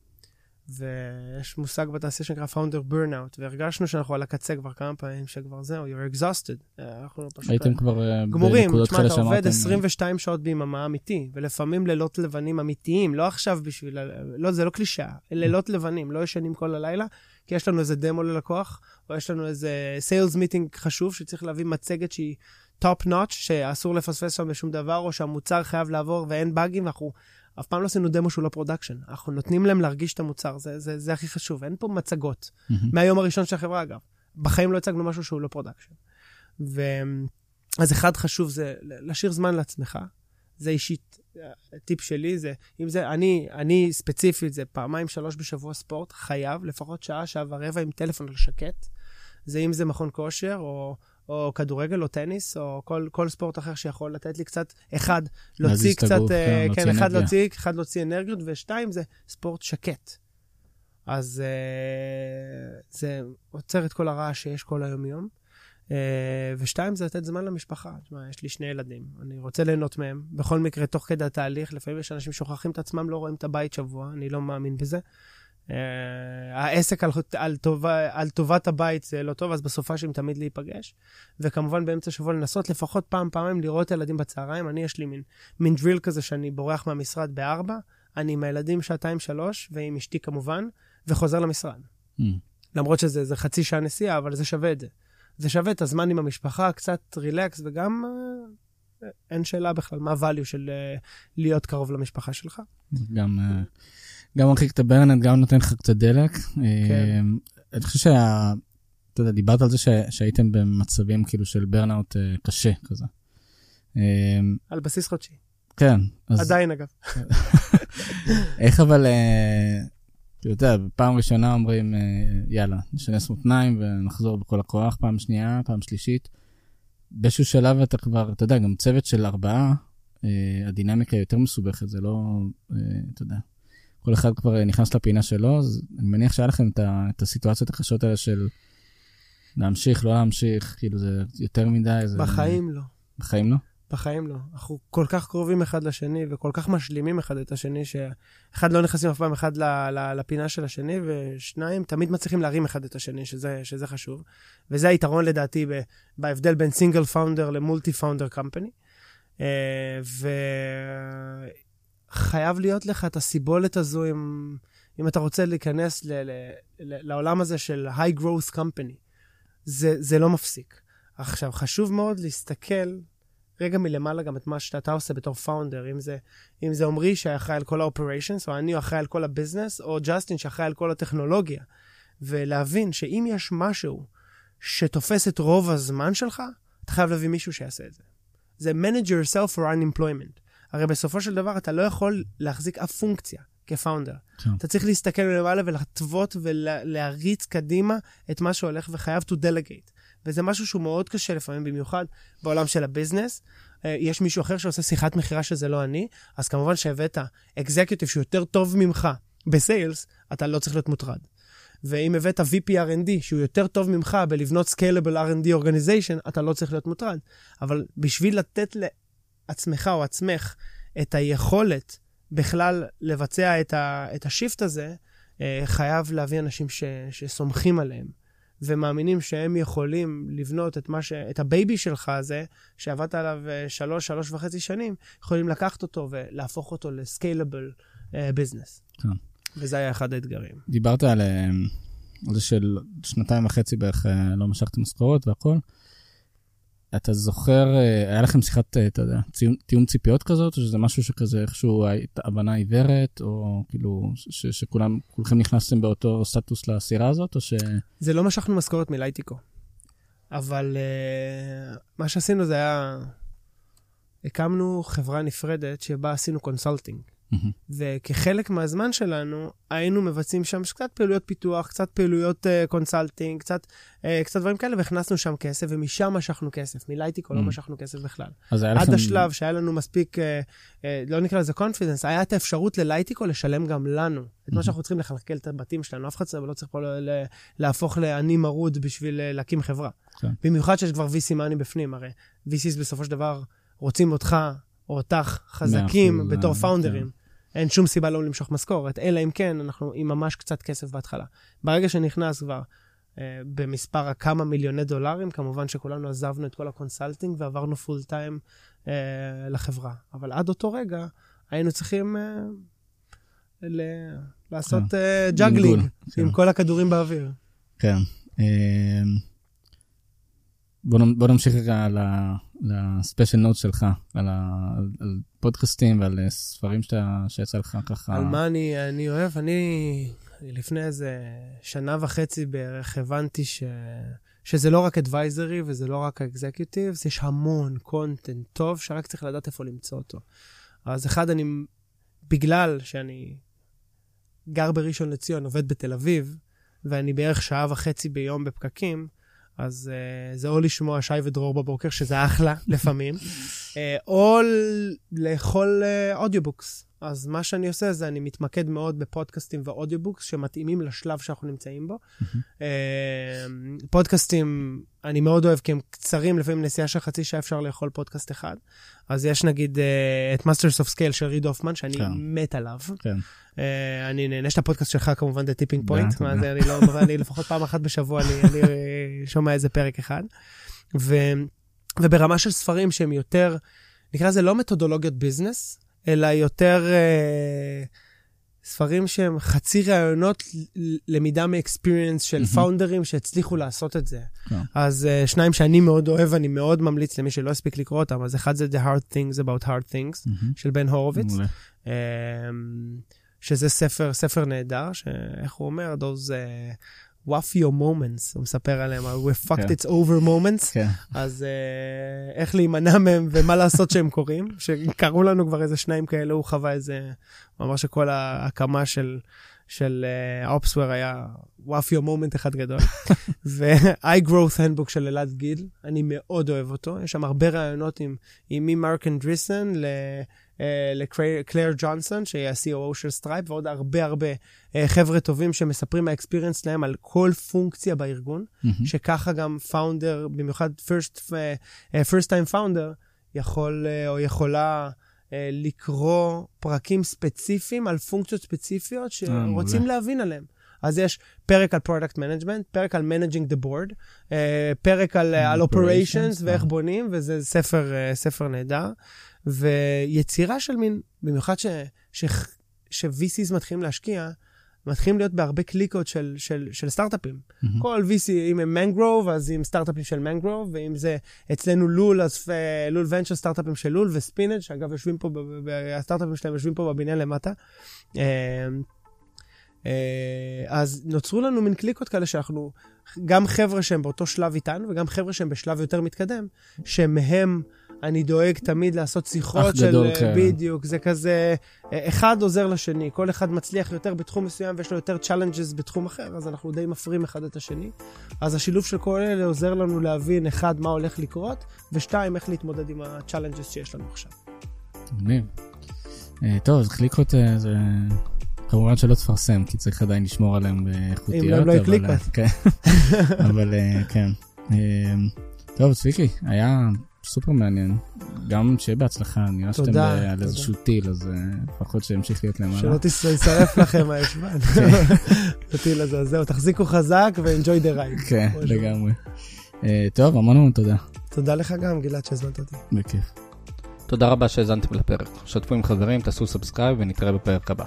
ויש מושג בתעשייה שנקרא founder burnout, והרגשנו שאנחנו על הקצה כבר כמה פעמים, שכבר זהו, you're exhausted. אה, אנחנו פשוט... הייתם כבר אה, גמורים, תשמע, אתה עובד שאמרתם, 22 שעות ביממה אמיתי, ולפעמים לילות לבנים אמיתיים, לא עכשיו בשביל, לא, זה לא קלישאה, לילות לבנים, לא ישנים כל הלילה, כי יש לנו איזה דמו ללקוח, או יש לנו איזה sales meeting חשוב שצריך להביא מצגת שהיא top notch, שאסור לפספס שם בשום דבר, או שהמוצר חייב לעבור ואין באגים, ואנחנו אף פעם לא עשינו דמו שהוא לא production. אנחנו נותנים להם להרגיש את המוצר, זה, זה, זה הכי חשוב, אין פה מצגות. מהמם. מהיום הראשון של החברה, אגב. בחיים לא הצגנו משהו שהוא לא production. ו... אז אחד חשוב זה להשאיר זמן לעצמך. זה אישית, הטיפ שלי זה, אם זה, אני, אני ספציפית, זה פעמיים, שלוש בשבוע ספורט, חייב, לפחות שעה, שעה ורבע עם טלפון על שקט. זה אם זה מכון כושר, או, או כדורגל, או טניס, או כל, כל ספורט אחר שיכול לתת לי קצת, אחד, להוציא קצת, הגוף, אה, כן, כן, להוציא אחד. להוציא, אחד להוציא אנרגיות, ושתיים זה ספורט שקט. אז אה, זה עוצר את כל הרעש שיש כל היום-יום. אה, ושתיים, זה לתת זמן למשפחה. תשמע, יש לי שני ילדים, אני רוצה ליהנות מהם. בכל מקרה, תוך כדי התהליך, לפעמים יש אנשים שוכחים את עצמם, לא רואים את הבית שבוע, אני לא מאמין בזה. אה, העסק על, על, טובה, על טובת הבית זה לא טוב, אז בסופה שהם תמיד להיפגש. וכמובן, באמצע השבוע לנסות לפחות פעם, פעמיים לראות את הילדים בצהריים. אני, יש לי מין, מין דריל כזה שאני בורח מהמשרד בארבע, אני עם הילדים שעתיים-שלוש, ועם אשתי כמובן, וחוזר למשרד. מהמם. למרות שזה זה חצי שעה נסיעה, אבל זה שווה את זה. זה שווה את הזמן עם המשפחה, קצת רילקס, וגם אה, אין שאלה בכלל מה ה-value של אה, להיות קרוב למשפחה שלך. גם, אה, גם מרחיק את הברנט, גם נותן לך קצת דלק. כן. אה, אני חושב שה... אתה יודע, דיברת על זה ש- שהייתם במצבים כאילו של ברנאוט אה, קשה כזה. אה, על בסיס חודשי. כן, אז עדיין, אגב. איך אבל, אה, אתה יודע, פעם ראשונה אומרים, יאללה, נשנס מותניים ונחזור בכל הכוח, פעם שנייה, פעם שלישית. באיזשהו שלב אתה כבר, אתה יודע, גם צוות של ארבעה, הדינמיקה יותר מסובכת, זה לא, אתה יודע, כל אחד כבר נכנס לפינה שלו, אז אני מניח שהיה לכם את, ה, את הסיטואציות הקשות האלה של להמשיך, לא להמשיך, כאילו זה יותר מדי. זה... בחיים לא. בחיים לא? בחיים לא. אנחנו כל כך קרובים אחד לשני וכל כך משלימים אחד את השני, שאחד לא נכנסים אף פעם אחד לפינה של השני, ושניים תמיד מצליחים להרים אחד את השני, שזה, שזה חשוב. וזה היתרון לדעתי בהבדל בין סינגל פאונדר למולטי פאונדר קמפני. וחייב להיות לך את הסיבולת הזו אם, אם אתה רוצה להיכנס ל, ל, ל, לעולם הזה של high growth company. זה, זה לא מפסיק. עכשיו, חשוב מאוד להסתכל רגע מלמעלה גם את מה שאתה עושה בתור founder, אם זה, אם זה עמרי שאחראי על כל ה-operations, או אני אחראי על כל הביזנס, או ג'סטין שאחראי על כל הטכנולוגיה. ולהבין שאם יש משהו שתופס את רוב הזמן שלך, אתה חייב להביא מישהו שיעשה את זה. זה manage yourself for unemployment. הרי בסופו של דבר אתה לא יכול להחזיק אף פונקציה כפאונדר. כן. אתה צריך להסתכל למעלה ולהתוות ולהריץ קדימה את מה שהולך וחייב to delegate. וזה משהו שהוא מאוד קשה לפעמים, במיוחד בעולם של הביזנס. אה, יש מישהו אחר שעושה שיחת מכירה שזה לא אני, אז כמובן שהבאת אקזקיוטיב שהוא יותר טוב ממך בסיילס, אתה לא צריך להיות מוטרד. ואם הבאת VP R&D שהוא יותר טוב ממך בלבנות Scalable R&D Organization, אתה לא צריך להיות מוטרד. אבל בשביל לתת לעצמך או עצמך את היכולת בכלל לבצע את, ה, את ה shift הזה, אה, חייב להביא אנשים ש, שסומכים עליהם. ומאמינים שהם יכולים לבנות את, ש... את הבייבי שלך הזה, שעבדת עליו אה, שלוש, שלוש וחצי שנים, יכולים לקחת אותו ולהפוך אותו ל scalable business. Uh, כן. וזה היה אחד האתגרים. דיברת על, אה, על זה של שנתיים וחצי בערך אה, לא משכתם משכורות והכל. אתה זוכר, אה, היה לכם שיחת, אה, אתה יודע, תיאום ציפיות כזאת, או שזה משהו שכזה איכשהו הבנה עיוורת, או כאילו, ש, שכולם, כולכם נכנסתם באותו סטטוס לסירה הזאת, או ש... זה לא משכנו משכורת מ Lightico. אבל uh, מה שעשינו זה היה, הקמנו חברה נפרדת שבה עשינו consulting. וכחלק מהזמן שלנו, היינו מבצעים שם קצת פעילויות פיתוח, קצת פעילויות consulting, uh, קצת, uh, קצת דברים כאלה, והכנסנו שם כסף, ומשם משכנו כסף. מ Lightico לא משכנו כסף בכלל. אז היה לכם... עד השלב שהיה לנו מספיק, uh, uh, לא נקרא לזה confidence, היה את האפשרות ל Lightico לשלם גם לנו. את מה שאנחנו צריכים לכלכל את הבתים שלנו. אף אחד לא צריך פה להפוך לעני מרוד בשביל להקים חברה. כן. במיוחד שיש כבר VC money בפנים, הרי VCs בסופו של דבר רוצים אותך או אותך חזקים בתור פאונדרים. כן. אין שום סיבה לא למשוך משכורת, אלא אם כן אנחנו עם ממש קצת כסף בהתחלה. ברגע שנכנס כבר אה, במספר הכמה מיליוני דולרים, כמובן שכולנו עזבנו את כל ה consulting ועברנו full time אה, לחברה. אבל עד אותו רגע היינו צריכים אה, ל- לעשות כן. אה, juggling כן. עם כל הכדורים באוויר. כן. אה, בוא, בוא נמשיך רגע ל special note שלך, על, ה, על פודקאסטים ועל ספרים שאתה, שיצא לך ככה. על מה אני, אני אוהב? אני לפני איזה שנה וחצי בערך הבנתי ש, שזה לא רק אדוויזרי וזה לא רק האקזקיוטיב, יש המון קונטנט טוב שרק צריך לדעת איפה למצוא אותו. אז אחד, אני, בגלל שאני גר בראשון לציון, עובד בתל אביב, ואני בערך שעה וחצי ביום בפקקים, אז uh, זה או לשמוע שי ודרור בבוקר, שזה אחלה לפעמים, uh, או לאכול uh, audiobooks. אז מה שאני עושה זה אני מתמקד מאוד בפודקאסטים ו audiobooks שמתאימים לשלב שאנחנו נמצאים בו. uh, פודקאסטים אני מאוד אוהב כי הם קצרים, לפעמים נסיעה של חצי שעה אפשר לאכול פודקאסט אחד. אז יש נגיד uh, את Masters of Scale של ריד הופמן, שאני כן. מת עליו. כן. Uh, אני נהנה, יש את הפודקאסט שלך כמובן, The Tipping Point, מה זה, אני לא, אני לפחות פעם אחת בשבוע אני, אני שומע איזה פרק אחד. ו, וברמה של ספרים שהם יותר, נקרא לזה לא מתודולוגיות ביזנס, אלא יותר... Uh, ספרים שהם חצי ראיונות למידה מאקספיריאנס של פאונדרים שהצליחו לעשות את זה. כן. אז uh, שניים שאני מאוד אוהב, אני מאוד ממליץ למי שלא הספיק לקרוא אותם, אז אחד זה The Hard Things About Hard Things של בן הורוביץ, uh, שזה ספר, ספר נהדר, שאיך הוא אומר, those... Uh, WFIO moments, הוא מספר עליהם, we're fucked כן. it's over moments, כן. אז uh, איך להימנע מהם ומה לעשות שהם קורים, שקרו לנו כבר איזה שניים כאלה, הוא חווה איזה, הוא אמר שכל ההקמה של, של uh, Opsware היה WFIO moment אחד גדול. ו-High Growth Handbook של אלעד גיל, אני מאוד אוהב אותו. יש שם הרבה רעיונות עם, עם ממרק אנדריסן לקלייר ג'ונסון, שהיא ה-COO של Stripe, ועוד הרבה הרבה אה, חבר'ה טובים שמספרים מה experience שלהם על כל פונקציה בארגון, mm-hmm. שככה גם founder, במיוחד first, first time founder, יכול uh, או יכולה... לקרוא פרקים ספציפיים על פונקציות ספציפיות שרוצים להבין עליהם. אז יש פרק על product management, פרק על managing the board, פרק על, על operations ואיך בונים, וזה ספר, ספר נהדר. ויצירה של מין, במיוחד ש-VCs מתחילים להשקיע, מתחילים להיות בהרבה קליקות של, של, של סטארט-אפים. Mm-hmm. כל VC, אם הם מנגרוב, אז עם סטארט-אפים של מנגרוב, ואם זה אצלנו לול, אז לול ונצ'ר סטארט-אפים של לול וספינג', שאגב יושבים פה, הסטארט-אפים שלהם יושבים פה בבניין למטה. אה, אה, אז נוצרו לנו מין קליקות כאלה שאנחנו, גם חבר'ה שהם באותו שלב איתנו, וגם חבר'ה שהם בשלב יותר מתקדם, שמהם... אני דואג תמיד לעשות שיחות של... גדול, כן. בדיוק, זה כזה, אחד עוזר לשני, כל אחד מצליח יותר בתחום מסוים ויש לו יותר challenges בתחום אחר, אז אנחנו די מפרים אחד את השני. אז השילוב של כל אלה עוזר לנו להבין, אחד, מה הולך לקרות, ושתיים, איך להתמודד עם ה-challenges שיש לנו עכשיו. מגניב. אה, טוב, אז קליקות אה, זה... כמובן שלא תפרסם, כי צריך עדיין לשמור עליהם באיכותיות. אם הם לא יקליקות. כן, אבל כן. טוב, צביקי, היה סופר מעניין. גם שיהיה בהצלחה, נראה שאתם על איזשהו טיל, אז אה, לפחות שימשיך להיות למעלה. שלא תשרף לכם הישבן. הטיל הזה, זהו, תחזיקו חזק ו-enjoy the ride. כן, לגמרי. אה, טוב, המון המון תודה. תודה לך גם, גלעד, שהזמנת אותי. בכיף. תודה רבה שהאזנתם לפרק. שתפו עם חברים, תעשו subscribe ונתראה בפרק הבא.